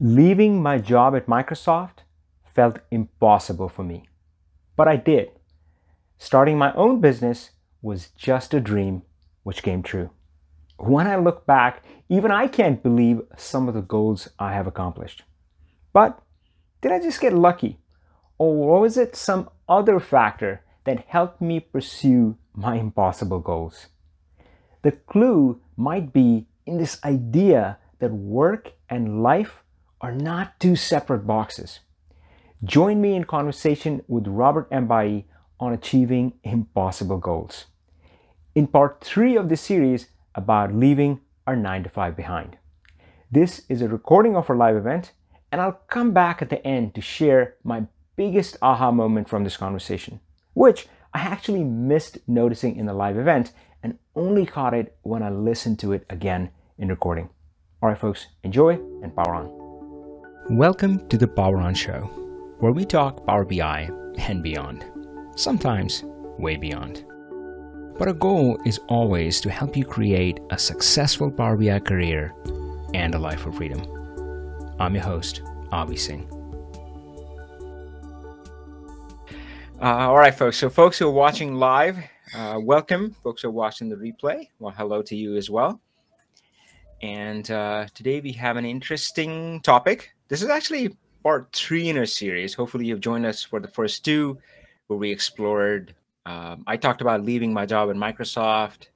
Leaving my job at Microsoft felt impossible for me, but I did. Starting my own business was just a dream which came true. When I look back, even I can't believe some of the goals I have accomplished. But did I just get lucky? Or was it some other factor that helped me pursue my impossible goals? The clue might be in this idea that work and life are not two separate boxes. Join me in conversation with Robert Mbai on achieving impossible goals. In part three of this series about leaving our 9 to 5 behind. This is a recording of our live event, and I'll come back at the end to share my biggest aha moment from this conversation, which I actually missed noticing in the live event and only caught it when I listened to it again in recording. All right, folks, enjoy and power on. Welcome to the Power On Show, where we talk Power BI and beyond, sometimes way beyond. But our goal is always to help you create a successful Power BI career and a life of freedom. I'm your host, Avi Singh. Uh, all right, folks. So, folks who are watching live, uh, welcome. Folks who are watching the replay, well, hello to you as well. And uh, today we have an interesting topic. This is actually part three in our series. Hopefully, you've joined us for the first two, where we explored. Um, I talked about leaving my job at Microsoft,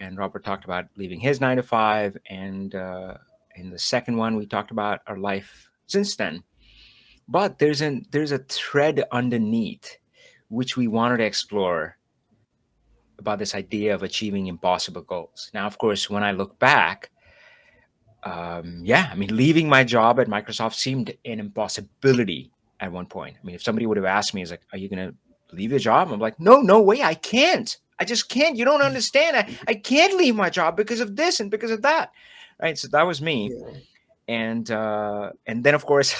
and Robert talked about leaving his nine to five. And uh, in the second one, we talked about our life since then. But there's an there's a thread underneath which we wanted to explore about this idea of achieving impossible goals. Now, of course, when I look back, um, yeah, I mean, leaving my job at Microsoft seemed an impossibility at one point. I mean, if somebody would have asked me, "Is like, are you going to leave your job?" I'm like, "No, no way, I can't. I just can't. You don't understand. I, I can't leave my job because of this and because of that." Right. So that was me, yeah. and uh, and then of course,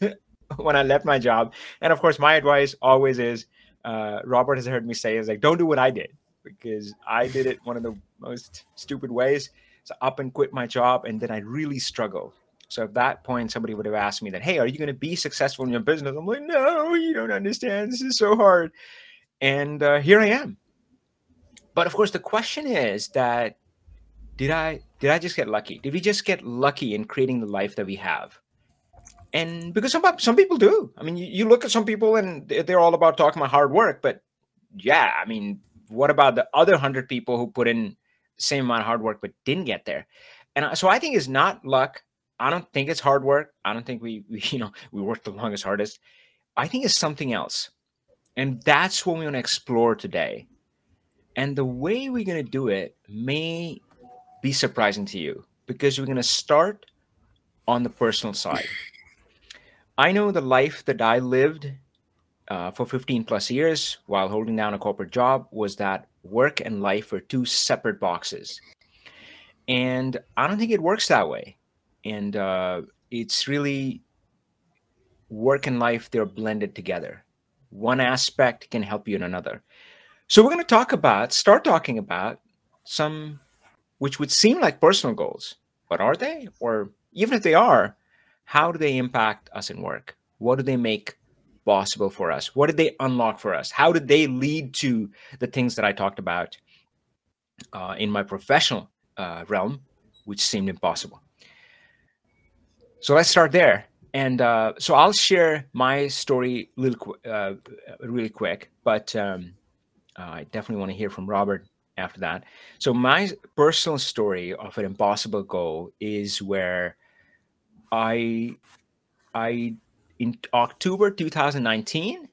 when I left my job, and of course, my advice always is, uh, Robert has heard me say, "Is like, don't do what I did." because I did it one of the most stupid ways. So up and quit my job, and then I really struggled. So at that point, somebody would have asked me that, "Hey, are you going to be successful in your business?" I'm like, "No, you don't understand. This is so hard." And uh, here I am. But of course, the question is that did I did I just get lucky? Did we just get lucky in creating the life that we have? And because some some people do. I mean, you, you look at some people and they're all about talking about hard work, but yeah, I mean, what about the other 100 people who put in same amount of hard work but didn't get there. And so i think it's not luck. I don't think it's hard work. I don't think we, we you know we worked the longest hardest. I think it's something else. And that's what we want to explore today. And the way we're going to do it may be surprising to you because we're going to start on the personal side. I know the life that i lived uh, for 15 plus years while holding down a corporate job was that work and life were two separate boxes. And I don't think it works that way. And uh, it's really work and life, they're blended together. One aspect can help you in another. So we're going to talk about, start talking about some which would seem like personal goals, but are they? Or even if they are, how do they impact us in work? What do they make possible for us? What did they unlock for us? How did they lead to the things that I talked about uh, in my professional uh, realm, which seemed impossible? So let's start there. And uh, so I'll share my story little, uh, really quick, but um, I definitely want to hear from Robert after that. So my personal story of an impossible goal is where I I in October 2019,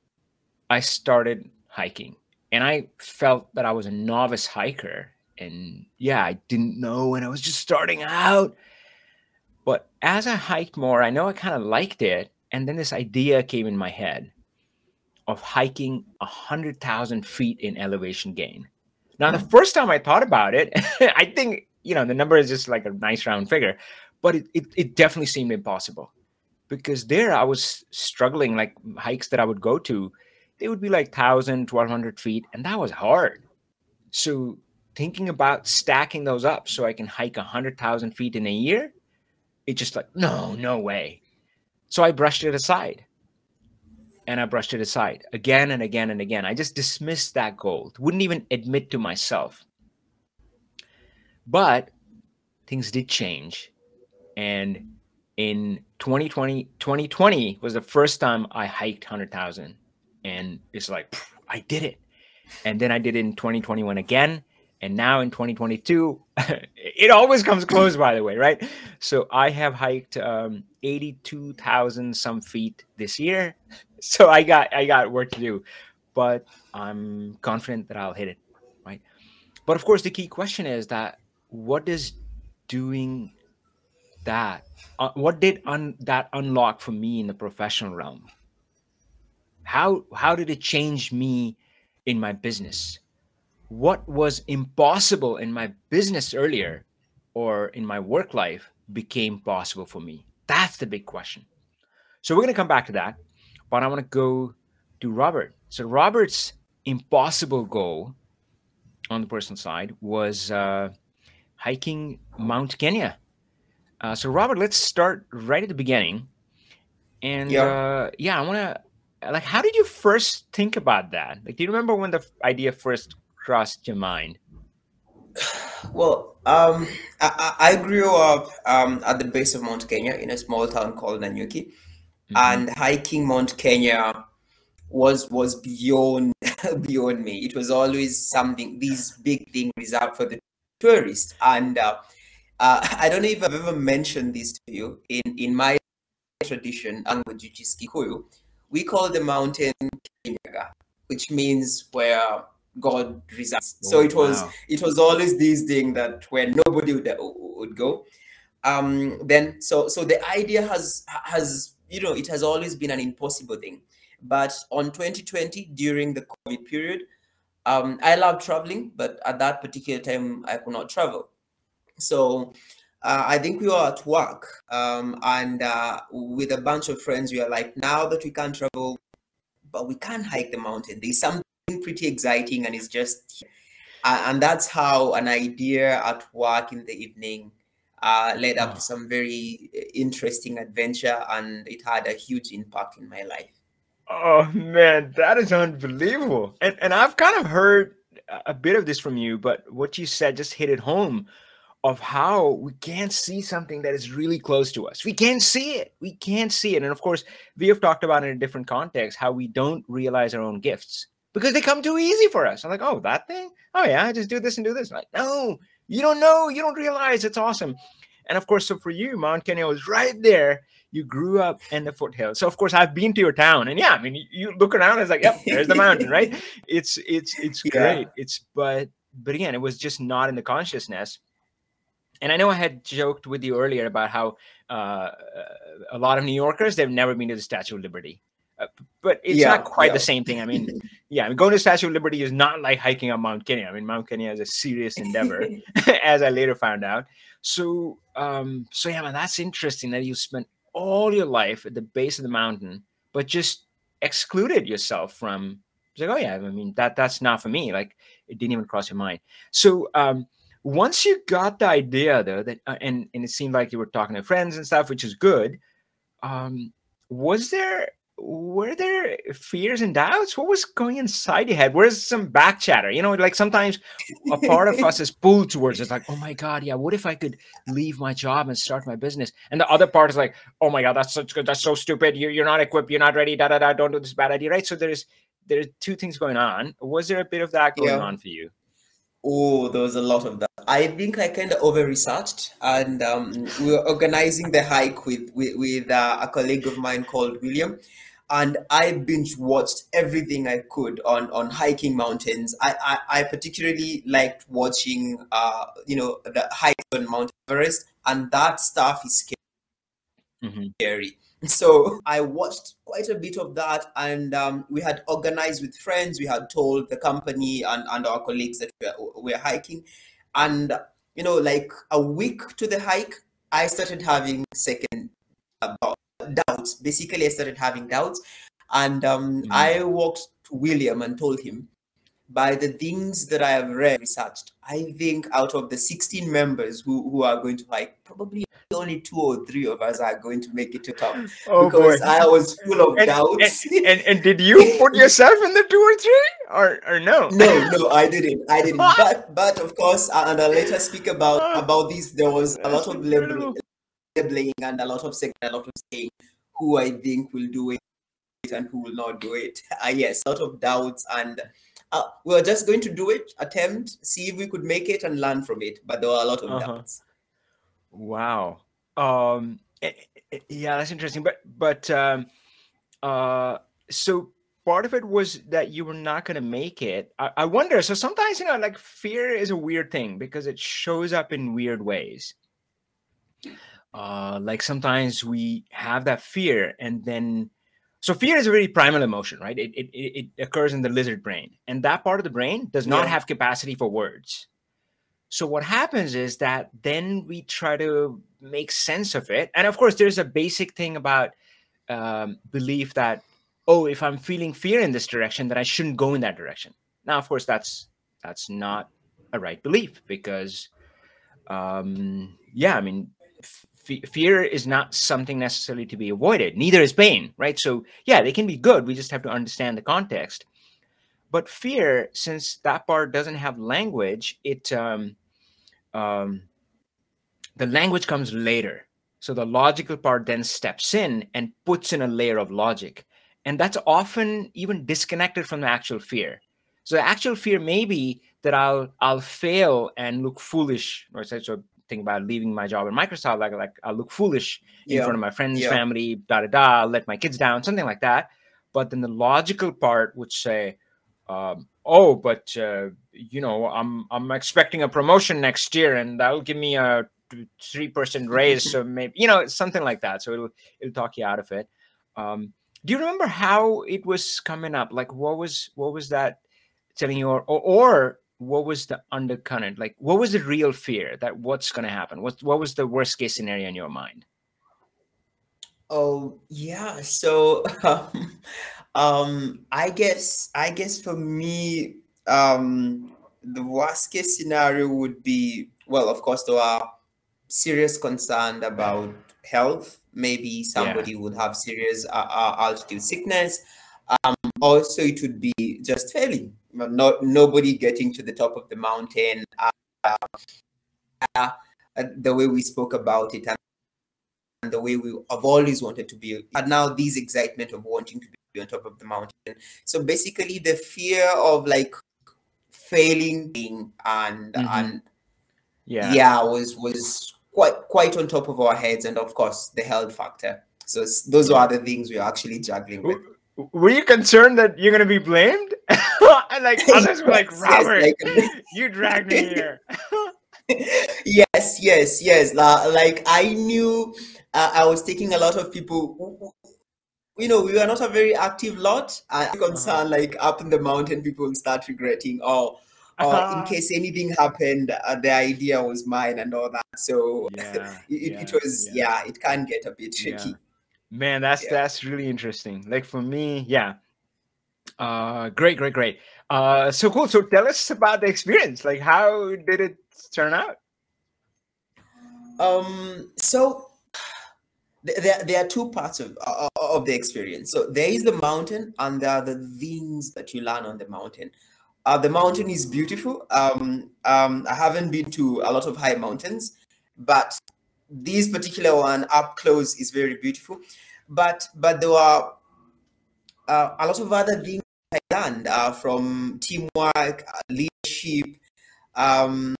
I started hiking and I felt that I was a novice hiker. And yeah, I didn't know and I was just starting out. But as I hiked more, I know I kind of liked it. And then this idea came in my head of hiking 100,000 feet in elevation gain. Now, the hmm. first time I thought about it, I think, you know, the number is just like a nice round figure, but it, it, it definitely seemed impossible because there I was struggling like hikes that I would go to, they would be like 1,000, 1,200 feet, and that was hard. So thinking about stacking those up so I can hike 100,000 feet in a year, it just like, no, no way. So I brushed it aside. And I brushed it aside again and again and again. I just dismissed that goal, wouldn't even admit to myself. But things did change. And in 2020, 2020 was the first time I hiked 100,000. And it's like, I did it. And then I did it in 2021 again and now in 2022 it always comes close by the way right so i have hiked um, 82000 some feet this year so i got i got work to do but i'm confident that i'll hit it right but of course the key question is that what does doing that uh, what did un- that unlock for me in the professional realm how how did it change me in my business what was impossible in my business earlier or in my work life became possible for me? That's the big question. So we're going to come back to that, but I want to go to Robert. So Robert's impossible goal on the personal side was uh, hiking Mount Kenya. Uh, so Robert, let's start right at the beginning. And yeah, uh, yeah I want to like, how did you first think about that? Like, do you remember when the idea first crossed your mind? Well, um, I, I grew up um, at the base of Mount Kenya in a small town called Nanyuki, mm-hmm. and hiking Mount Kenya was was beyond beyond me. It was always something these big things reserved for the tourists, and uh, uh, I don't know if I've ever mentioned this to you. In in my tradition, language, which Kikuyu, we call the mountain Kirinyaga, which means where God resides. Oh, so it was wow. it was always this thing that where nobody would, would go. Um, then so so the idea has has you know it has always been an impossible thing. But on 2020 during the COVID period, um, I love traveling, but at that particular time I could not travel. So uh, I think we were at work um, and uh, with a bunch of friends, we are like, now that we can't travel, but we can't hike the mountain. There's something pretty exciting and it's just and that's how an idea at work in the evening uh, led up to some very interesting adventure and it had a huge impact in my life. Oh man that is unbelievable. And, and i've kind of heard a bit of this from you but what you said just hit it home of how we can't see something that is really close to us. We can't see it. We can't see it. And of course, we have talked about in a different context how we don't realize our own gifts because they come too easy for us. I'm like, oh, that thing? Oh, yeah, I just do this and do this. I'm like, no, you don't know. You don't realize it's awesome. And of course, so for you, Mount Kenya was right there. You grew up in the foothills. So of course, I've been to your town, and yeah, I mean, you look around, it's like, yep, there's the mountain, right? It's it's it's great. Yeah. It's but but again, it was just not in the consciousness. And I know I had joked with you earlier about how uh, a lot of New Yorkers they've never been to the Statue of Liberty. Uh, but it's yeah, not quite yeah. the same thing. I mean, yeah, I mean, going to Statue of Liberty is not like hiking on Mount Kenya. I mean, Mount Kenya is a serious endeavor, as I later found out. So, um, so yeah, man, that's interesting that you spent all your life at the base of the mountain, but just excluded yourself from. It's like, oh yeah, I mean that that's not for me. Like it didn't even cross your mind. So, um, once you got the idea though that, uh, and and it seemed like you were talking to friends and stuff, which is good. Um, was there were there fears and doubts? What was going inside your head? Where's some back chatter? You know, like sometimes a part of us is pulled towards it's like, oh my God, yeah, what if I could leave my job and start my business? And the other part is like, oh my God, that's such good, that's so stupid. You're, you're not equipped, you're not ready, da da da, don't do this bad idea, right? So there's there's two things going on. Was there a bit of that going yeah. on for you? Oh, there was a lot of that. I think I kind of over researched, and um, we were organizing the hike with with, with uh, a colleague of mine called William, and I binge watched everything I could on on hiking mountains. I I, I particularly liked watching, uh, you know, the hike on Mount Everest, and that stuff is scary. Mm-hmm. So I watched quite a bit of that, and um, we had organized with friends. We had told the company and, and our colleagues that we're, we're hiking, and you know, like a week to the hike, I started having second doubts. Basically, I started having doubts, and um, mm. I walked to William and told him, by the things that I have read, researched, I think out of the 16 members who, who are going to hike, probably only two or three of us are going to make it to top. Oh, because boy. I was full of and, doubts. And, and, and, did you put yourself in the two or three? Or, or no? No, no, I didn't. I didn't. but but of course, and I'll later speak about about this. There was a lot of labeling, labeling and a lot of saying, a lot of saying who I think will do it and who will not do it. Uh, yes, a lot of doubts and uh, we were just going to do it, attempt, see if we could make it and learn from it. But there were a lot of uh-huh. doubts. Wow. Um, eh, eh, yeah, that's interesting. But but um, uh, so part of it was that you were not going to make it. I, I wonder. So sometimes you know, like fear is a weird thing because it shows up in weird ways. Uh, like sometimes we have that fear and then so fear is a very primal emotion, right? It, it, it occurs in the lizard brain, and that part of the brain does not yeah. have capacity for words. So what happens is that then we try to make sense of it, and of course, there's a basic thing about um, belief that oh, if I'm feeling fear in this direction, that I shouldn't go in that direction. Now, of course, that's that's not a right belief because, um, yeah, I mean, fear is not something necessarily to be avoided neither is pain right? So yeah they can be good we just have to understand the context. But fear since that part doesn't have language it um, um, the language comes later. So the logical part then steps in and puts in a layer of logic. And that's often even disconnected from the actual fear. So the actual fear may be that i'll i'll fail and look foolish or so think about leaving my job at Microsoft, like like I look foolish in front of my friends, yeah. family, da da da, I'll let my kids down, something like that. But then the logical part would say, um, oh, but uh, you know, I'm I'm expecting a promotion next year, and that'll give me a three percent raise, so maybe you know something like that. So it'll it'll talk you out of it. Um, do you remember how it was coming up? Like, what was what was that telling you, or, or, or what was the undercurrent? Like what was the real fear that what's going to happen? What what was the worst case scenario in your mind? Oh yeah so um, um i guess i guess for me um the worst case scenario would be well of course there are serious concern about health. Maybe somebody yeah. would have serious uh, uh, altitude sickness. Um, also it would be just failing not nobody getting to the top of the mountain uh, uh, the way we spoke about it and, and the way we have always wanted to be and now this excitement of wanting to be on top of the mountain. So basically the fear of like failing and mm-hmm. and yeah. yeah was was quite quite on top of our heads and of course the health factor. So those are the things we're actually juggling with were you concerned that you're gonna be blamed? like others were like, Robert, you dragged me here. yes, yes, yes. Like I knew uh, I was taking a lot of people. You know, we were not a very active lot. I concerned uh-huh. like up in the mountain, people will start regretting. Oh, uh, uh-huh. in case anything happened, uh, the idea was mine and all that. So yeah, it, yeah, it, was yeah. yeah. it can get a bit tricky. Man, that's yeah. that's really interesting. Like for me, yeah. Uh great, great, great. Uh so cool. So tell us about the experience. Like how did it turn out? Um so there, there are two parts of, uh, of the experience. So there is the mountain, and there are the things that you learn on the mountain. Uh, the mountain is beautiful. Um, um, I haven't been to a lot of high mountains, but this particular one up close is very beautiful. But but there are uh, a lot of other things I learned uh, from teamwork leadership um,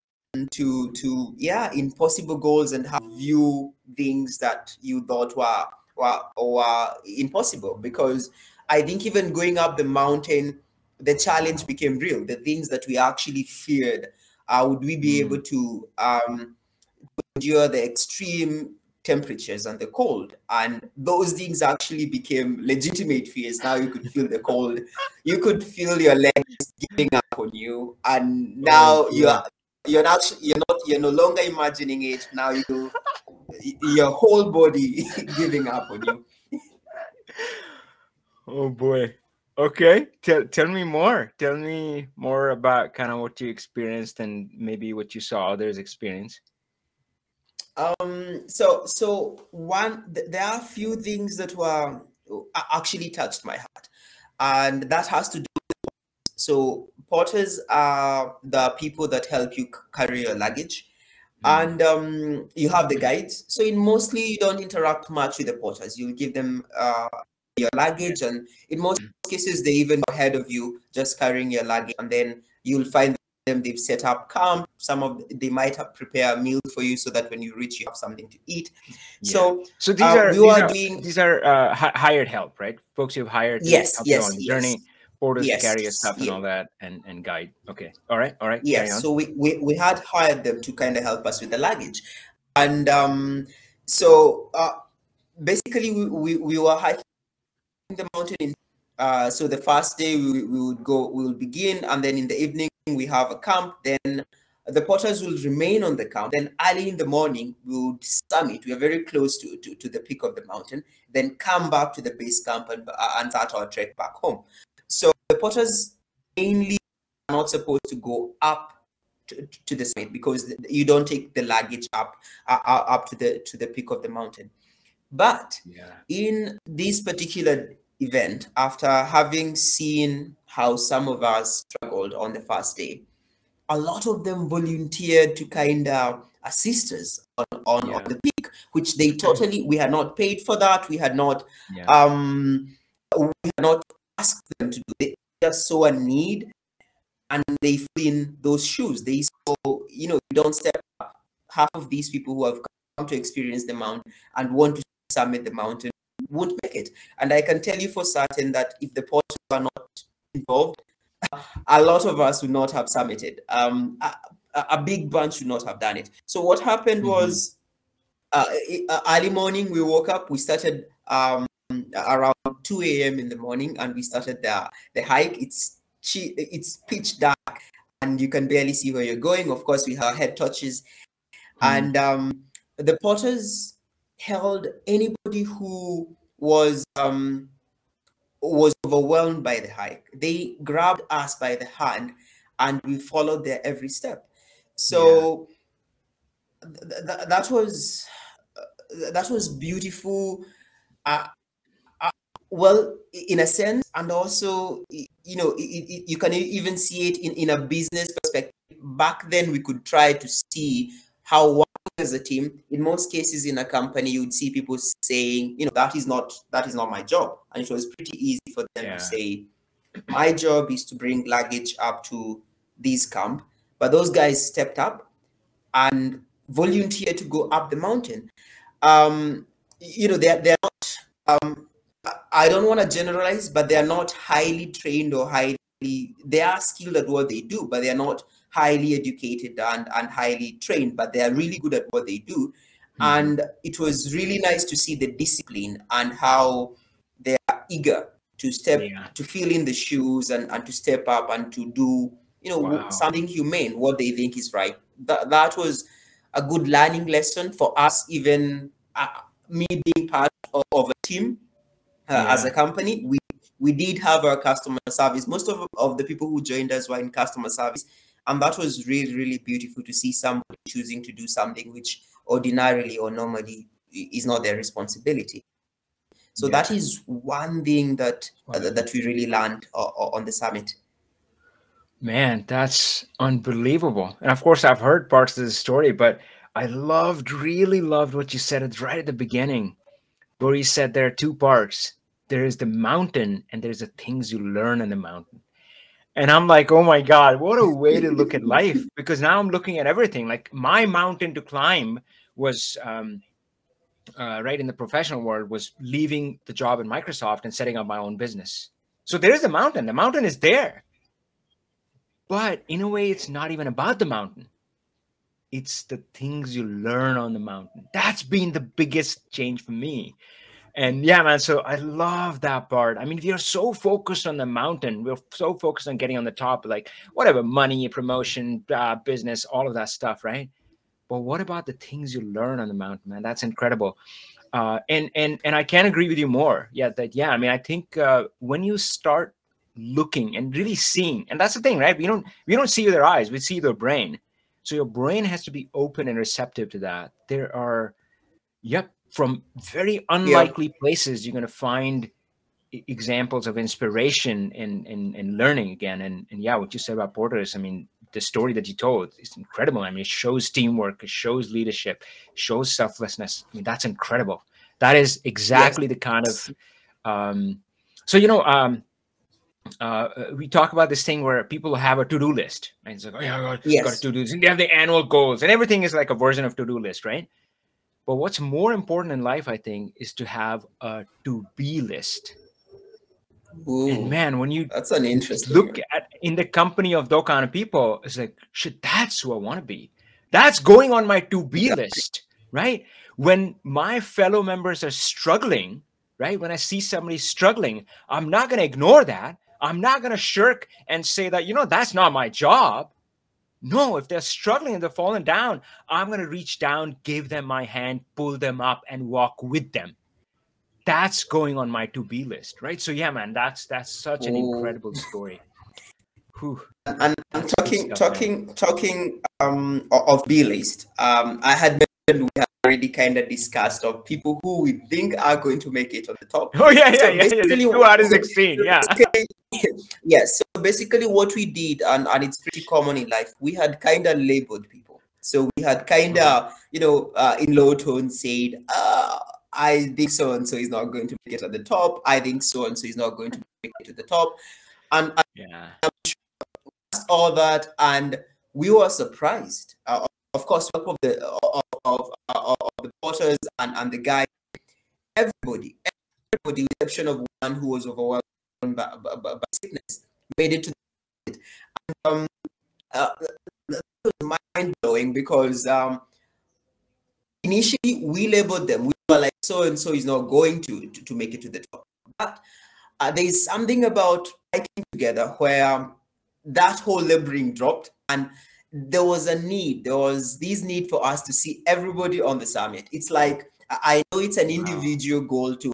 to to yeah impossible goals and how view things that you thought were were, were impossible. Because i think even going up the mountain the challenge became real. The things that we actually feared uh, would we be mm. able to um, endure the extreme temperatures and the cold. And those things actually became legitimate fears. Now you could feel the cold. You could feel your legs giving up on you. And now oh, you're you're not you're not you're no longer imagining it. Now you your whole body giving up on you. Oh boy. Okay, tell tell me more. Tell me more about kind of what you experienced and maybe what you saw others experience. Um, so so one th- there are a few things that were actually touched my heart, and that has to do. With, so porters are the people that help you carry your luggage, mm. and um, you have the guides. So in mostly you don't interact much with the porters. You give them uh, your luggage, and in most mm. cases they even ahead of you, just carrying your luggage, and then you'll find them they've set up camp some of they might have prepare a meal for you so that when you reach you have something to eat yeah. so so these uh, are, these are, doing, these are uh, hired help right folks you've hired yes yes, on yes. journey porters yes, carry stuff yeah. and all that and and guide okay all right all right yes so we, we we had hired them to kind of help us with the luggage and um so uh basically we, we, we were hiking the mountain in uh, so the first day we, we would go we will begin and then in the evening we have a camp, then the porters will remain on the camp. Then early in the morning, we would summit. We are very close to, to, to the peak of the mountain. Then come back to the base camp and, uh, and start our trek back home. So the porters mainly are not supposed to go up to, to the summit because you don't take the luggage up uh, uh, up to the to the peak of the mountain. But yeah. in this particular event, after having seen how some of us struggled on the first day, a lot of them volunteered to kind of assist us on, on, yeah. on, the peak, which they totally, we had not paid for that. We had not, yeah. um, we had not asked them to do. They just saw a need and they fill in those shoes. They saw, you know, you don't step up. Half of these people who have come to experience the mountain and want to summit the mountain won't make it. And I can tell you for certain that if the porters are not involved, a lot of us would not have submitted. Um, a, a, big bunch would not have done it. So what happened mm-hmm. was uh, uh early morning we woke up. We started um, around 2 a.m. in the morning, and we started the the hike. It's it's pitch dark, and you can barely see where you're going. Of course, we have head touches, mm-hmm. and um, the porters held anybody who was um, was overwhelmed by the hike. They grabbed us by the hand, and we followed their every step. So yeah. th- th- that was uh, that was beautiful. Uh, uh, well, in a sense, and also you know it, it, you can even see it in, in a business perspective. Back then, we could try to see how one as a team in most cases in a company you would see people saying you know that is not that is not my job. And it was pretty easy for them yeah. to say my job is to bring luggage up to this camp. But those guys stepped up and volunteered to go up the mountain. Um you know they're they're not um i don't want to generalize but they're not highly trained or highly they are skilled at what they do but they're not highly educated and, and highly trained, but they are really good at what they do. Mm-hmm. And it was really nice to see the discipline and how they are eager to step yeah. to fill in the shoes and, and to step up and to do you know wow. something humane what they think is right that, that was a good learning lesson for us even uh, me being part of, of a team uh, yeah. as a company we we did have our customer service most of, of the people who joined us were in customer service and that was really, really beautiful to see somebody choosing to do something which ordinarily or normally is not their responsibility. So yeah. that is one thing that uh, that we really learned uh, on the summit. Man, that's unbelievable. And of course, I've heard parts of the story, but I loved, really loved what you said It's right at the beginning, where you said there are two parts. There is the mountain, and there's the things you learn in the mountain. And I'm like, oh my God, what a way to look at life. Because now I'm looking at everything. Like my mountain to climb was um, uh, right in the professional world was leaving the job in Microsoft and setting up my own business. So there is a mountain. The mountain is there. But in a way, it's not even about the mountain. It's the things you learn on the mountain. That's been the biggest change for me and yeah man so i love that part i mean we are so focused on the mountain we're so focused on getting on the top like whatever money promotion uh, business all of that stuff right but what about the things you learn on the mountain man that's incredible uh, and and and i can't agree with you more yeah that yeah i mean i think uh, when you start looking and really seeing. And that's the thing, right? We don't we don't see with our eyes, we see their brain. So your brain has to be open and receptive to that. There are, yep, from very unlikely yeah. places you're going to find examples of inspiration and, and, and learning again. And, and yeah, what you said about Porter's, I mean, the story that you told is incredible. I mean, it shows teamwork, it shows leadership, shows selflessness. I mean, that's incredible. That is exactly yes. the kind of, um, so, you know, um, uh, we talk about this thing where people have a to-do list. Right? It's like, oh yeah, I got, yes. got to-do And they have the annual goals, and everything is like a version of to-do list, right? But what's more important in life, I think, is to have a to-be list. Ooh, and man, when you that's an interesting look at in the company of those kind of people, it's like, shit, that's who I want to be. That's going on my to-be yeah. list, right? When my fellow members are struggling, right? When I see somebody struggling, I'm not going to ignore that. I'm not going to shirk and say that, you know, that's not my job. No, if they're struggling and they're falling down, I'm going to reach down, give them my hand, pull them up, and walk with them. That's going on my to be list, right? So, yeah, man, that's that's such an Ooh. incredible story. Whew. And, and talking, stuff, talking, man. talking um, of B list, um, I had we have already kind of discussed of people who we think are going to make it on the top. Oh yeah, yeah, so yeah, yeah. Two out of sixteen, yeah. yes. So basically, what we did, and and it's pretty common in life, we had kind of labeled people. So we had kind of, mm-hmm. you know, uh, in low tone said, uh, I think so and so is not going to make it at the top. I think so and so is not going to make it to the top. And, and yeah, all that, and we were surprised. Uh, of course, of the of, of, of, the porters and, and the guy, everybody, everybody, with the exception of one who was overwhelmed by, by, by sickness, made it to the And, um, uh, that was mind blowing because um, initially we labeled them. We were like, so and so is not going to, to, to make it to the top. But uh, there is something about hiking together where that whole labeling dropped and there was a need there was this need for us to see everybody on the summit it's like i know it's an individual wow. goal to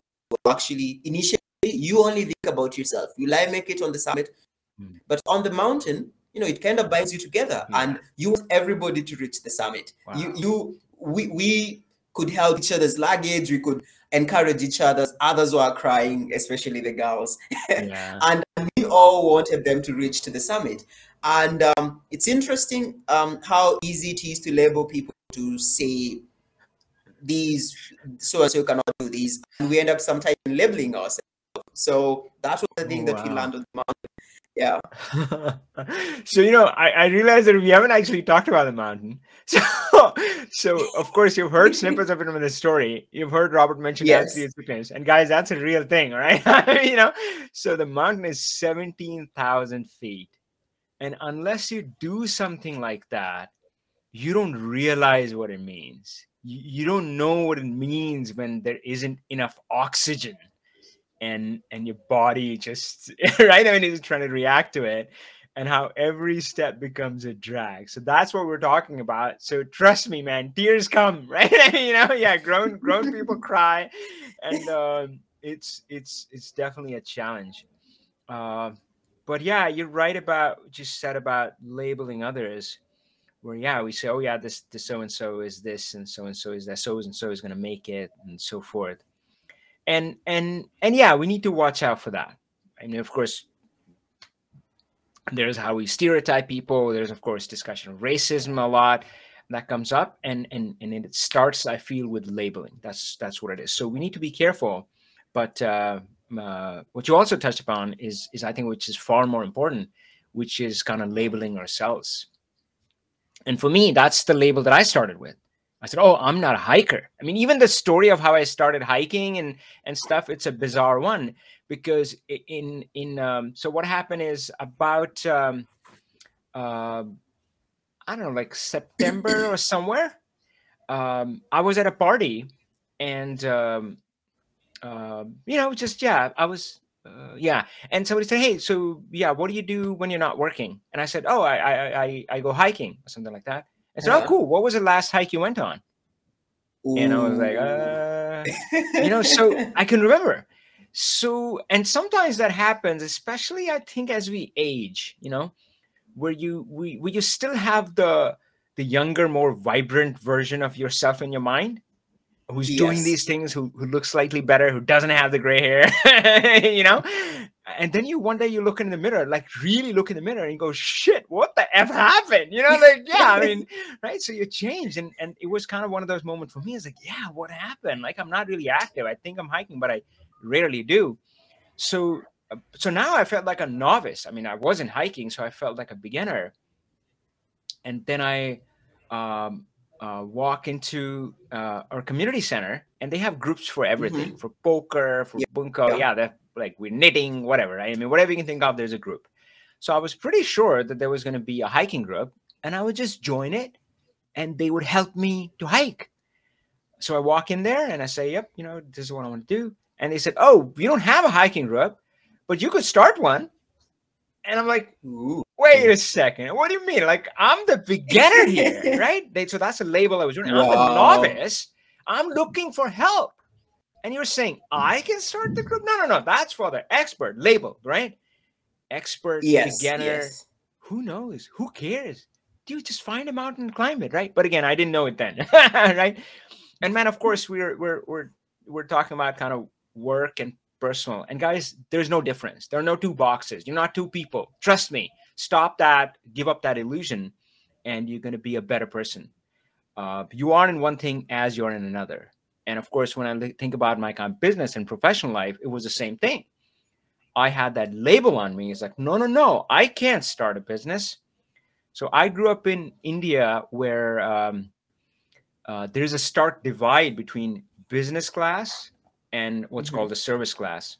actually initially you only think about yourself will i make it on the summit mm. but on the mountain you know it kind of binds you together and you want everybody to reach the summit wow. you you we we could help each other's luggage we could encourage each other others were crying especially the girls yeah. and we all wanted them to reach to the summit and um, it's interesting um, how easy it is to label people to say these so and so cannot do these. And we end up sometimes labeling ourselves. So that was the thing oh, that we learned on the mountain. Yeah. so you know, I, I realized that we haven't actually talked about the mountain. So so of course you've heard snippets of it in the story. You've heard Robert mention yes. that And guys, that's a real thing, right? you know, so the mountain is 17,000 feet and unless you do something like that, you don't realize what it means. You, you don't know what it means when there isn't enough oxygen and and your body just right I mean it's trying to react to it and how every step becomes a drag. So that's what we're talking about. So trust me, man, tears come, right? you know, yeah, grown grown people cry, and um, it's it's it's definitely a challenge. Uh, but yeah, you're right about you said about labeling others. Where yeah, we say, oh yeah, this this so and so is this, and so and so is that, so and so is going to make it, and so forth. And and and yeah, we need to watch out for that. I mean, of course, there's how we stereotype people. There's of course discussion of racism a lot that comes up, and and and it starts, I feel, with labeling. That's that's what it is. So we need to be careful, but. Uh, uh, what you also touched upon is is I think which is far more important, which is kind of labeling ourselves. And for me, that's the label that I started with. I said, "Oh, I'm not a hiker." I mean, even the story of how I started hiking and and stuff, it's a bizarre one because in in um, so what happened is about um, uh, I don't know, like September or somewhere. Um, I was at a party and um, uh, you know, just yeah, I was uh, yeah. And somebody said, "Hey, so yeah, what do you do when you're not working?" And I said, "Oh, I I I, I go hiking or something like that." I said, "Oh, cool. What was the last hike you went on?" Ooh. And I was like, uh, you know, so I can remember. so and sometimes that happens especially i think as we age you know where you we where you still have the the younger more vibrant version of yourself in your mind who's yes. doing these things who, who looks slightly better who doesn't have the gray hair you know? And then you one day you look in the mirror like really look in the mirror and you go shit what the f happened? You know like yeah i mean right? So you changed and and it was kind of one of those moments for me it's like yeah what happened? Like i'm not really active. I think i'm hiking but i rarely do. So uh, so now i felt like a novice. I mean i wasn't hiking so i felt like a beginner. And then i um uh, walk into uh, our community center and they have groups for everything mm-hmm. for poker for yeah. bunko yeah, yeah they're like we're knitting whatever right? i mean whatever you can think of there's a group so i was pretty sure that there was going to be a hiking group and i would just join it and they would help me to hike so i walk in there and i say yep you know this is what i want to do and they said oh you don't have a hiking group but you could start one and i'm like Ooh wait a second. What do you mean? Like I'm the beginner here, right? They, so that's a label I was doing. Wow. I'm a novice. I'm looking for help. And you're saying I can start the group? No, no, no. That's for the expert label, right? Expert, yes, beginner. Yes. Who knows? Who cares? Do you just find a mountain and climb it, right? But again, I didn't know it then, right? And man, of course, we're we're we're we're talking about kind of work and personal. And guys, there's no difference. There are no two boxes. You're not two people. Trust me stop that, give up that illusion, and you're going to be a better person. Uh, you are in one thing as you're in another. And of course, when I think about my kind of business and professional life, it was the same thing. I had that label on me. It's like, no, no, no, I can't start a business. So I grew up in India where um, uh, there's a stark divide between business class and what's mm-hmm. called the service class.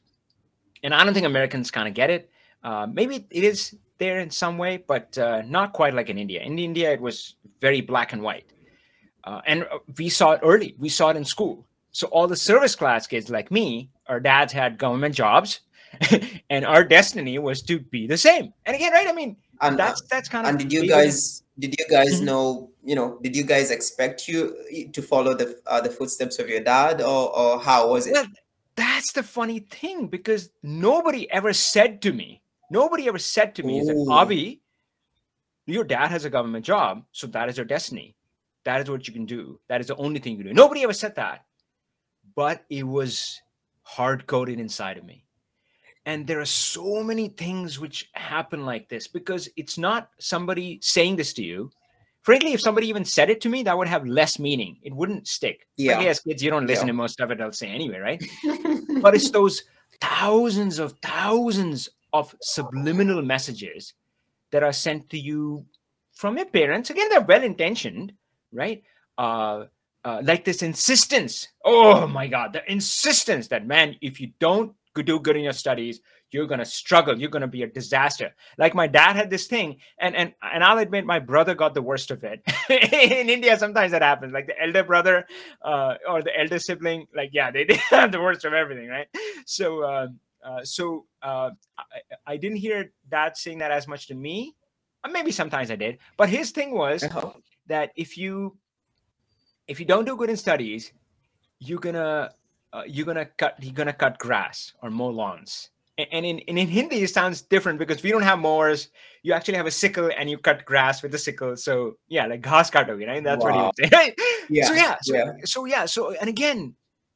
And I don't think Americans kind of get it. Uh, maybe it is there in some way, but uh, not quite like in India. In India, it was very black and white. Uh, and uh, we saw it early. We saw it in school. So all the service class kids like me, our dads had government jobs, and our destiny was to be the same. And again, right? I mean, and that's that's kind of. And did you guys did you guys mm-hmm. know? You know, did you guys expect you to follow the uh, the footsteps of your dad, or or how was it? Well, that's the funny thing because nobody ever said to me, Nobody ever said to me, "Is like, Avi, your dad has a government job, so that is your destiny. That is what you can do. That is the only thing you can do." Nobody ever said that, but it was hard coded inside of me. And there are so many things which happen like this because it's not somebody saying this to you. Frankly, if somebody even said it to me, that would have less meaning. It wouldn't stick. Yeah. As kids, you don't listen yeah. to most of it I'll say anyway, right? but it's those thousands of thousands of subliminal messages that are sent to you from your parents. Again, they're well intentioned, right? Uh, uh, like this insistence. Oh my God, the insistence that, man, if you don't do good in your studies, you're gonna struggle. You're gonna be a disaster. Like my dad had this thing, and and and I'll admit my brother got the worst of it. in India, sometimes that happens. Like the elder brother uh, or the elder sibling, like yeah, they, they have the worst of everything, right? So uh, uh, so uh, I, I, didn't hear dad saying that as much to me. Uh, maybe sometimes I did, but his thing was uh-huh. that if you if you don't do good in studies, you're gonna uh, you're gonna cut you're gonna cut grass or mow lawns. And in, and in Hindi, it sounds different because we don't have mowers. You actually have a sickle and you cut grass with the sickle. So yeah, like ghas katogi, right? That's wow. what he would say. yeah. So yeah, so yeah. so yeah, so and again,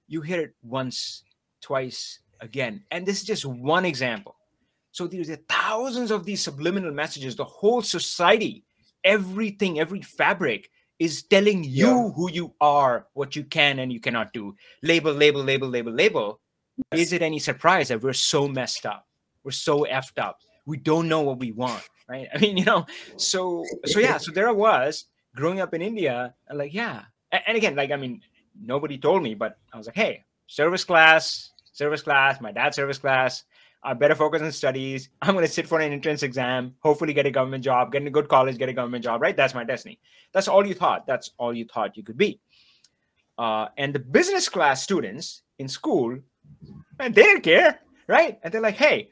you hear it once, twice, again. And this is just one example. So there's thousands of these subliminal messages. The whole society, everything, every fabric is telling you yeah. who you are, what you can and you cannot do. Label, label, label, label, label. Yes. Is it any surprise that we're so messed up? We're so effed up. We don't know what we want, right? I mean, you know, so so yeah, so there I was growing up in India, like, yeah. And again, like, I mean, nobody told me, but I was like, hey, service class, service class, my dad's service class. I better focus on studies. I'm going to sit for an entrance exam, hopefully get a government job, get in a good college, get a government job, right? That's my destiny. That's all you thought. That's all you thought you could be. Uh, and the business class students in school, and they didn't care, right? And they're like, hey,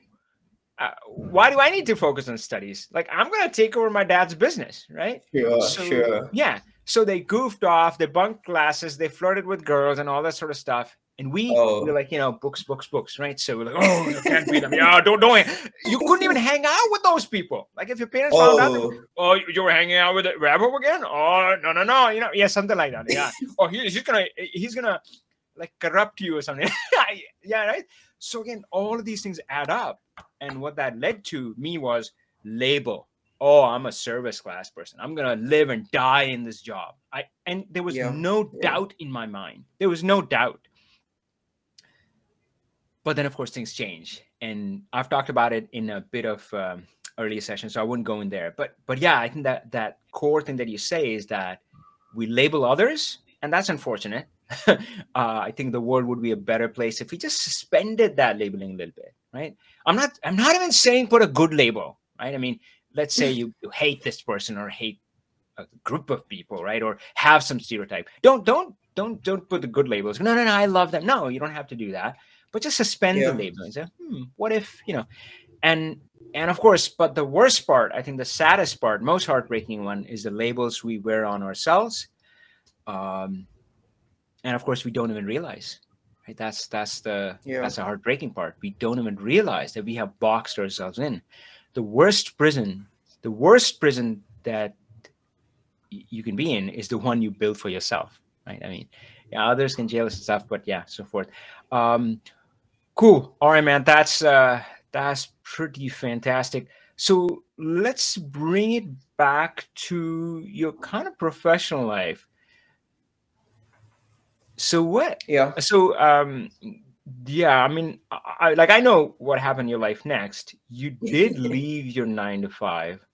uh, why do I need to focus on studies? Like, I'm going to take over my dad's business, right? Sure, so, sure. Yeah. So they goofed off, they bunked classes, they flirted with girls and all that sort of stuff And we oh. we're like, you know, books, books, books, right? So we're like, oh, you can't beat them. Yeah, don't, don't. You couldn't even hang out with those people. Like if your parents oh. found out, oh. oh, you were hanging out with the rebel again? Oh, no, no, no. You know, yeah, something like that. Yeah. oh, he, he's gonna, he's gonna like corrupt you or something. yeah, right. So again, all of these things add up, and what that led to me was label oh i'm a service class person i'm gonna live and die in this job i and there was yeah. no yeah. doubt in my mind there was no doubt but then of course things change. And i've talked about it in a bit of um, earlier session so i wouldn't go in there. But but yeah i think that that core thing that you say is that we label others and that's unfortunate. Uh, i think the world would be a better place if we just suspended that labeling a little bit right? I'm not i'm not even saying put a good label right? I mean let's say you, you hate this person or hate a group of people right? Or have some stereotype. Don't don't don't don't put the good labels. No no no i love them. No you don't have to do that but just suspend yeah. the label and say hmm, what if you know and and of course but the worst part i think the saddest part most heartbreaking one is the labels we wear on ourselves um and of course we don't even realize right that's that's the yeah. that's the heartbreaking part we don't even realize that we have boxed ourselves in the worst prison, the worst prison that you can be in is the one you build for yourself, right? I mean, yeah, others can jail us and stuff, but yeah, so forth. Um, cool. All right, man. That's uh, that's pretty fantastic. So let's bring it back to your kind of professional life. So what? Yeah. So um, yeah i mean I, like i know what happened in your life next you did leave your nine to five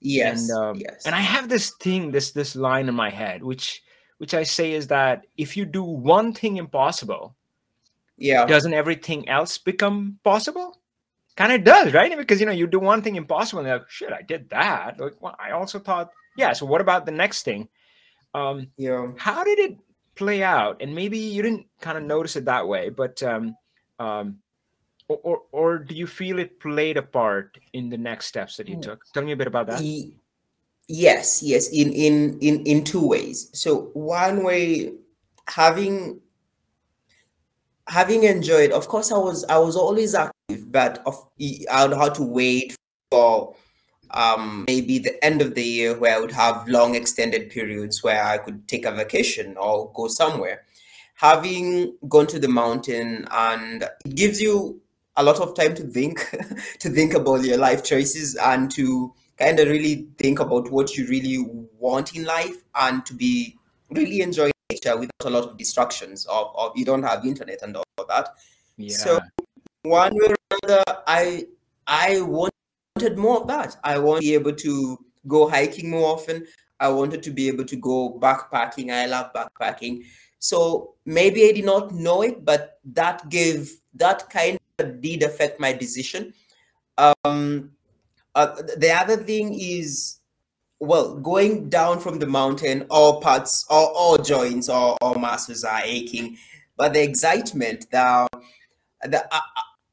yes and, um, yes and i have this thing this this line in my head which which i say is that if you do one thing impossible yeah. Doesn't everything else become possible? Kind of does right? Because you know you do one thing impossible and like shit i did that. Like well, i also thought yeah so what about the next thing? Um yeah. how did it play out? And maybe you didn't kind of notice it that way but um, um, or, or, or do you feel it played a part in the next steps that you mm. took? Tell me a bit about that. Yes yes in in in in two ways. So one way having having enjoyed of course i was i was always active but of i would have to wait for um, maybe the end of the year where I would have long extended periods where I could take a vacation or go somewhere. Having gone to the mountain and it gives you a lot of time to think, to think about your life choices and to kind of really think about what you really want in life and to be really enjoying nature without a lot of distractions of, of you don't have internet and all that. Yeah. So one way or another, I I wanted more of that. I want to be able to go hiking more often. I wanted to be able to go backpacking. I love backpacking. So maybe I did not know it, but that gave that kind of did affect my decision. Um, uh, the other thing is, well, going down from the mountain, all parts, all, all joints, all, all muscles are aching, but the excitement, the, the I,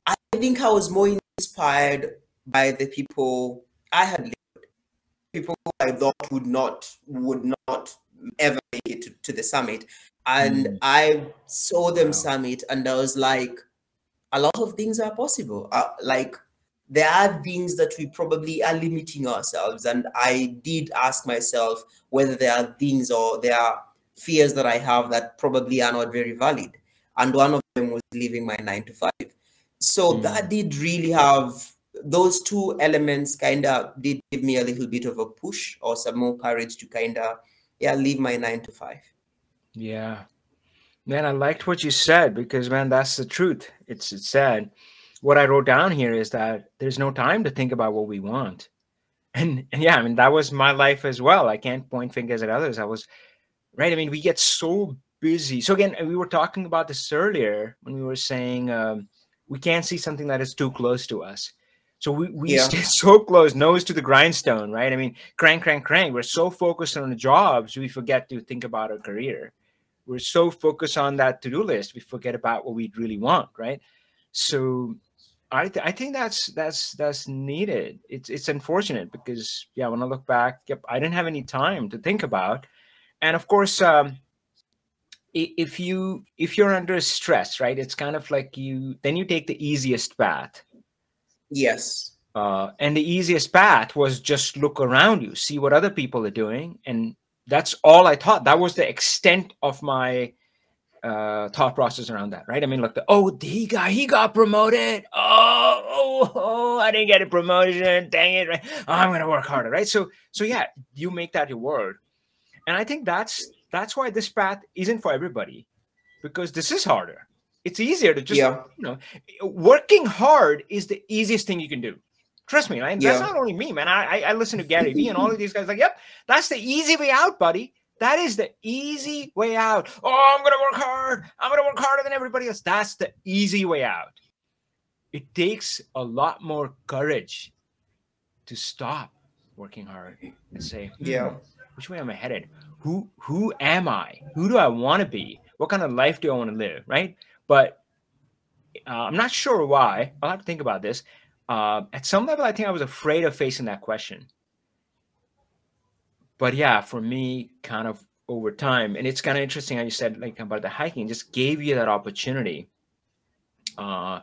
I think I was more inspired by the people I had lived, people who I thought would not would not ever make it to, to the summit. And mm. I saw them wow. summit and I was like, a lot of things are possible. Uh, like there are things that we probably are limiting ourselves. And I did ask myself whether there are things or there are fears that I have that probably are not very valid. And one of them was leaving my nine to five. So mm. that did really have those two elements kind of did give me a little bit of a push or some more courage to kind of yeah leave my nine to five yeah man i liked what you said because man that's the truth it's it's sad what i wrote down here is that there's no time to think about what we want and, and yeah i mean that was my life as well i can't point fingers at others i was right i mean we get so busy so again we were talking about this earlier when we were saying um, we can't see something that is too close to us so we, we yeah. stay so close, nose to the grindstone, right? I mean, crank, crank, crank. We're so focused on the jobs, we forget to think about our career. We're so focused on that to-do list, we forget about what we really want, right? So I, th- I think that's that's that's needed. It's it's unfortunate because yeah, when I look back, yep, I didn't have any time to think about, and of course, um, if you if you're under stress right it's kind of like you then you take the easiest path. Yes. Uh, and the easiest path was just look around you see what other people are doing. And that's all i thought. That was the extent of my uh, thought process around that right i mean like the oh he got he got promoted oh, oh, oh i didn't get a promotion dang it right oh, i'm gonna work harder right so so yeah you make that your word and i think that's that's why this path isn't for everybody because this is harder. It's easier to just, yeah. you know, working hard is the easiest thing you can do. Trust me, man. That's not only me, man. I, I listen to Gary Vee and all of these guys. Like, yep, that's the easy way out, buddy. That is the easy way out. Oh, I'm gonna work hard. I'm gonna work harder than everybody else. That's the easy way out. It takes a lot more courage to stop working hard and say, hmm, yeah, which way am I headed? who who am I? Who do I want to be? What kind of life do I want to live? Right. But uh, I'm not sure why. I'll have to think about this. Uh, at some level, I think I was afraid of facing that question. But yeah, for me, kind of over time, and it's kind of interesting how you said like about the hiking, just gave you that opportunity uh,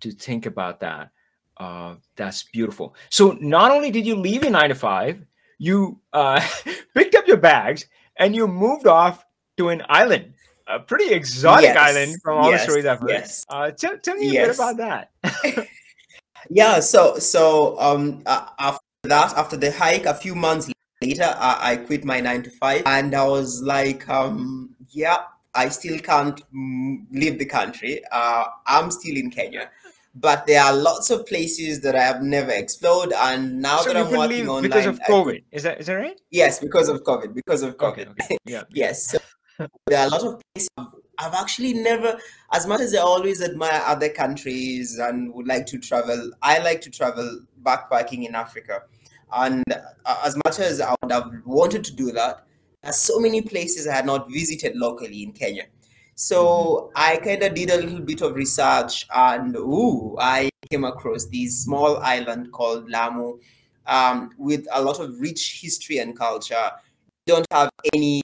to think about that. Uh, that's beautiful. So not only did you leave your nine to five, you uh, picked up your bags and you moved off to an island, a pretty exotic yes. island from all yes. the stories I've heard. Yes. Uh, tell, tell me a bit about that. yeah. So so um uh, after that, after the hike, a few months later, I, I quit my nine to five, and I was like, um, yeah. I still can't leave the country. Uh, I'm still in Kenya but there are lots of places that I have never explored, and now so that I'm working online, because of COVID, could, is that is that right? Yes, because of COVID, because of COVID. Okay, okay. Yeah. yes, so there are a lot of places I've actually never, as much as I always admire other countries and would like to travel. I like to travel backpacking in Africa, and uh, as much as I would have wanted to do that, there are so many places I had not visited locally in Kenya. So mm-hmm. I kind of did a little bit of research, and ooh, I came across this small island called Lamu, um, with a lot of rich history and culture. They don't have any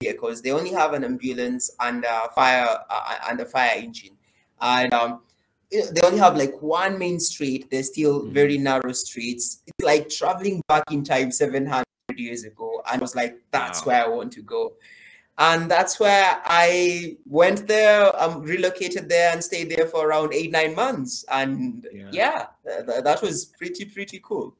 vehicles; they only have an ambulance and a fire uh, and a fire engine, and um, they only have like one main street. They're still mm-hmm. very narrow streets. It's like traveling back in time, seven hundred years ago, and I was like, "That's wow. where I want to go." and that's where I went there, um, relocated there, and stayed there for around eight nine months. And yeah, yeah th- that was pretty pretty cool.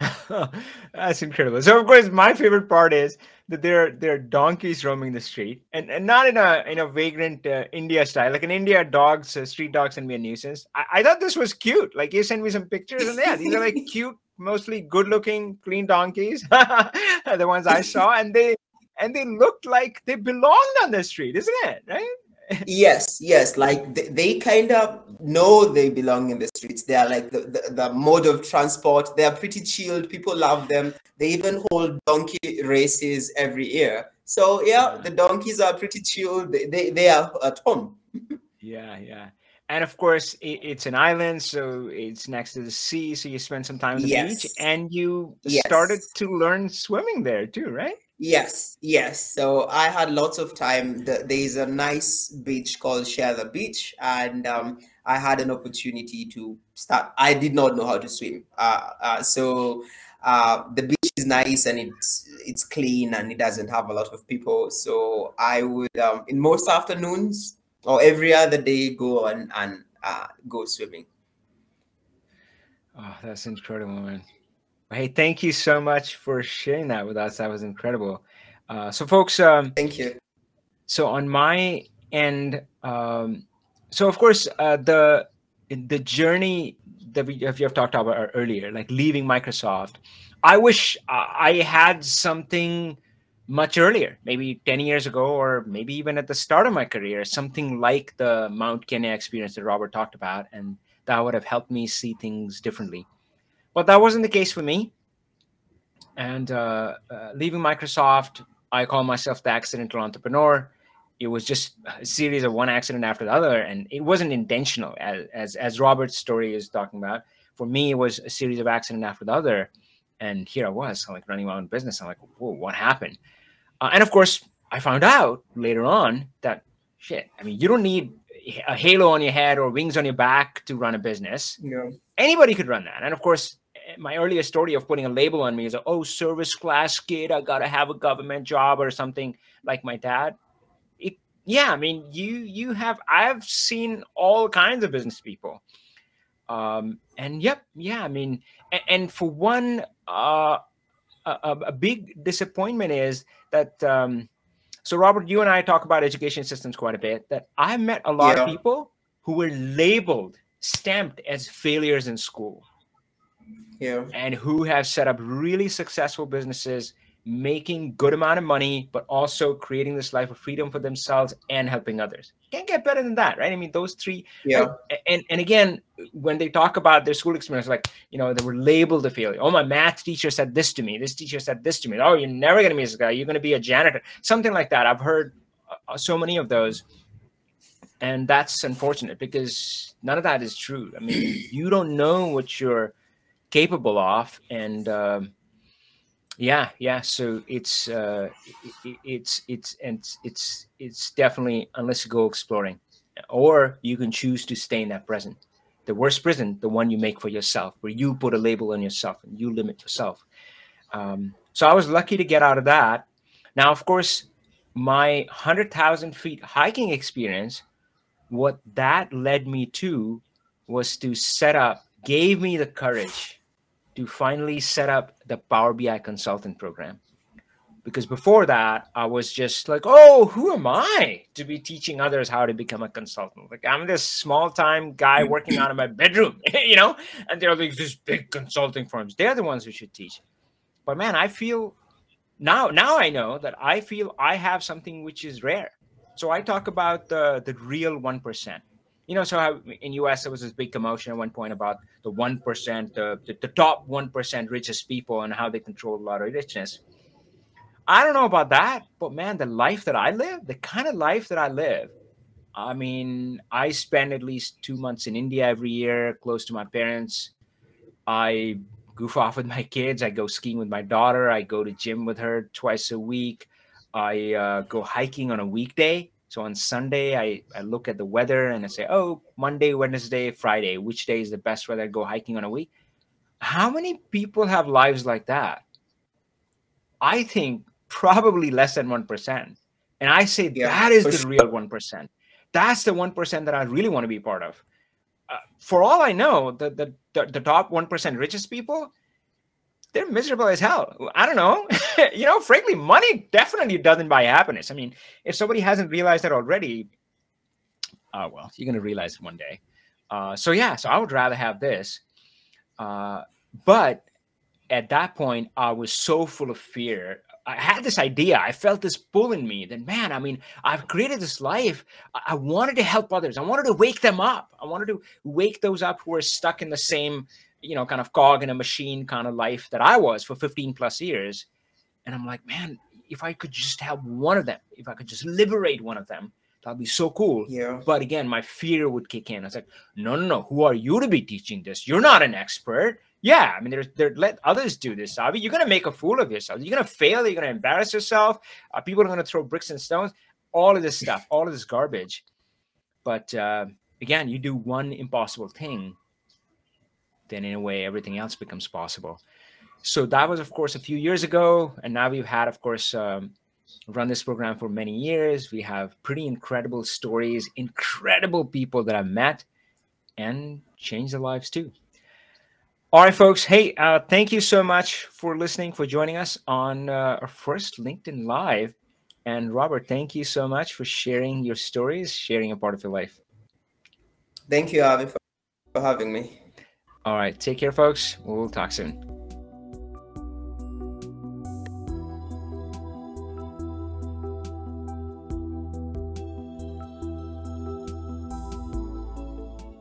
that's incredible. So of course, my favorite part is that there there are donkeys roaming the street, and, and not in a in a vagrant uh, India style. Like in India, dogs, uh, street dogs, can be a nuisance. I, I thought this was cute. Like you sent me some pictures, and yeah, these are like cute, mostly good looking, clean donkeys. the ones I saw, and they and they looked like they belonged on the street, isn't it? Right? yes, yes. Like they, they kind of know they belong in the streets. They are like the, the, the, mode of transport. They are pretty chilled. People love them. They even hold donkey races every year. So yeah, yeah. the donkeys are pretty chilled. They, they, they are at home. yeah, yeah. And of course, it, it's an island, so it's next to the sea. So you spend some time on the yes. beach, and you yes. started to learn swimming there too, right? Yes, yes. So I had lots of time. There is a nice beach called Shela Beach, and um, I had an opportunity to start. I did not know how to swim, uh, uh, so uh, the beach is nice and it's it's clean and it doesn't have a lot of people. So I would, um, in most afternoons or every other day, go and and uh, go swimming. Oh, that's incredible, man. Hey, thank you so much for sharing that with us. That was incredible. Uh, so, folks, um, thank you. So, on my end, um, so of course, uh, the the journey that we have, you have talked about earlier, like leaving Microsoft, I wish I had something much earlier, maybe 10 years ago, or maybe even at the start of my career, something like the Mount Kenya experience that Robert talked about. And that would have helped me see things differently. But that wasn't the case for me. And uh, uh, leaving Microsoft, I call myself the accidental entrepreneur. It was just a series of one accident after the other, and it wasn't intentional, as as, as Robert's story is talking about. For me, it was a series of accident after the other, and here I was, I'm like running my own business. I'm like, whoa, what happened? Uh, and of course, I found out later on that shit. I mean, you don't need a halo on your head or wings on your back to run a business. Yeah. Anybody could run that. And of course, my earlier story of putting a label on me is, oh, service class kid, I gotta have a government job or something like my dad. It, yeah, I mean, you you have I've seen all kinds of business people. Um, and yep, yeah, I mean, and, and for one, uh, a, a, big disappointment is that um, so Robert, you and I talk about education systems quite a bit. That I met a lot yeah. of people who were labeled, stamped as failures in school. Yeah. And who have set up really successful businesses making good amount of money but also creating this life of freedom for themselves and helping others. Can't get better than that right? I mean those three yeah. and and again when they talk about their school experience like you know they were labeled a failure. Oh my math teacher said this to me. This teacher said this to me. Oh you're never going to be this guy. You're going to be a janitor. Something like that. I've heard uh, so many of those and that's unfortunate because none of that is true. I mean you don't know what you're capable of and um, yeah yeah so it's uh it, it's it's and it's it's definitely unless you go exploring or you can choose to stay in that present. The worst prison the one you make for yourself where you put a label on yourself and you limit yourself. Um, so i was lucky to get out of that. Now of course my 100000 feet hiking experience what that led me to was to set up gave me the courage to finally set up the Power BI consultant program. Because before that, I was just like, oh, who am I to be teaching others how to become a consultant? Like, I'm this small time guy working out of my bedroom, you know? And they're like these big consulting firms. They're the ones who should teach. But man, I feel now, now I know that I feel I have something which is rare. So I talk about the, the real 1% you know, so how in US there was this big commotion at one point about the one percent, the, the, the top one percent richest people and how they control a lot of richness. I don't know about that, but man, the life that I live, the kind of life that I live, I mean, I spend at least two months in India every year, close to my parents. I goof off with my kids. I go skiing with my daughter. I go to gym with her twice a week. I uh, go hiking on a weekday. So on Sunday, I, I look at the weather and I say, oh, Monday, Wednesday, Friday, which day is the best weather to go hiking on a week? How many people have lives like that? I think probably less than 1%. And I say yeah, that is the sure. real 1%. That's the 1% that I really want to be part of. Uh, for all I know, the, the, the, the top 1% richest people, they're miserable as hell. I don't know. you know, frankly, money definitely doesn't buy happiness. I mean, if somebody hasn't realized that already, oh well, you're gonna realize it one day. Uh, so yeah, so I would rather have this. Uh, but at that point, I was so full of fear. I had this idea. I felt this pull in me that, man, I mean, I've created this life. I wanted to help others. I wanted to wake them up. I wanted to wake those up who are stuck in the same you know, kind of cog in a machine kind of life that I was for 15 plus years. And I'm like, man, if I could just have one of them, if I could just liberate one of them, that'd be so cool. Yeah. But again, my fear would kick in. I was like, no, no, no. Who are you to be teaching this? You're not an expert. Yeah, I mean, there's there let others do this. Avi, you're gonna make a fool of yourself. You're gonna fail. You're gonna embarrass yourself. Uh, people are gonna throw bricks and stones. All of this stuff, all of this garbage. But uh, again, you do one impossible thing, then in a way everything else becomes possible. So that was of course a few years ago and now we've had of course um, run this program for many years. We have pretty incredible stories incredible people that i've met and changed their lives too. All right folks. Hey uh, thank you so much for listening for joining us on uh, our first linkedin live. And robert thank you so much for sharing your stories sharing a part of your life. Thank you avi for having me all right. Take care, folks. We'll talk soon.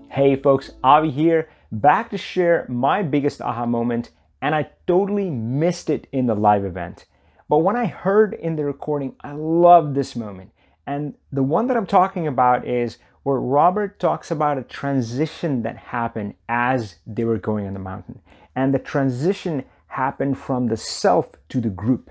Hey folks, Avi here, back to share my biggest aha moment, and I totally missed it in the live event. But when I heard in the recording, I loved this moment. And the one that I'm talking about is where Robert talks about a transition that happened as they were going on the mountain. And the transition happened from the self to the group.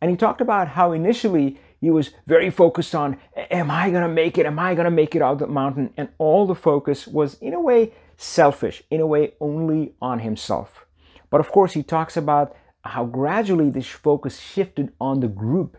And he talked about how initially He was very focused on, am I going to make it? Am I going to make it out of the mountain? And all the focus was, in a way, selfish, in a way, only on himself. But of course, he talks about how gradually this focus shifted on the group.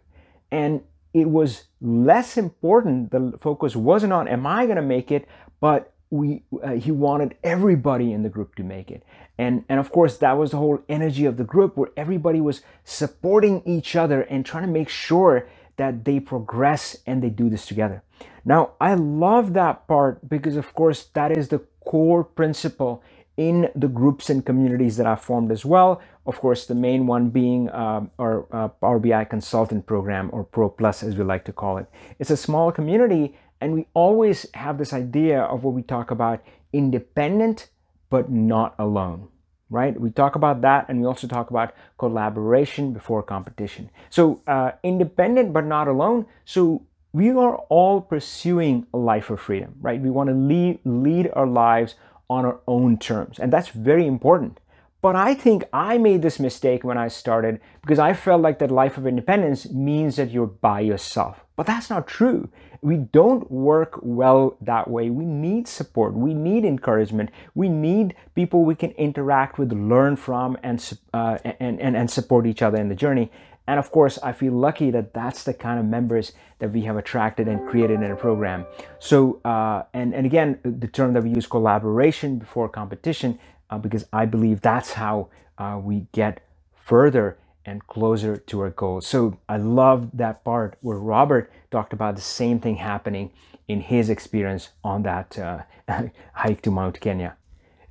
And it was less important, the focus wasn't on, am I going to make it? But we uh, he wanted everybody in the group to make it and and of course that was the whole energy of the group where everybody was supporting each other and trying to make sure that they progress and they do this together now i love that part because of course that is the core principle in the groups and communities that I've formed as well. Of course, the main one being uh, our uh, Power BI consultant program or Pro Plus, as we like to call it. It's a small community and we always have this idea of what we talk about independent but not alone, right? We talk about that and we also talk about collaboration before competition. So, uh, independent but not alone. So, we are all pursuing a life of freedom, right? We want to lead, lead our lives on our own terms, and that's very important. But I think I made this mistake when I started because I felt like that life of independence means that you're by yourself. But that's not true. We don't work well that way. We need support. We need encouragement. We need people we can interact with, learn from, and, uh, and, and, and support each other in the journey. And of course, I feel lucky that that's the kind of members that we have attracted and created in a program. So, uh, and, and again, the term that we use collaboration before competition uh, because I believe that's how uh, we get further and closer to our goals. So I love that part where Robert talked about the same thing happening in his experience on that uh, hike to Mount Kenya.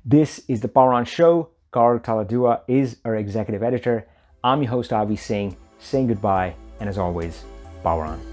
This is the Power On Show. Carl Taladua is our executive editor. I'm your host, Avi Singh, saying goodbye, and as always, Power On.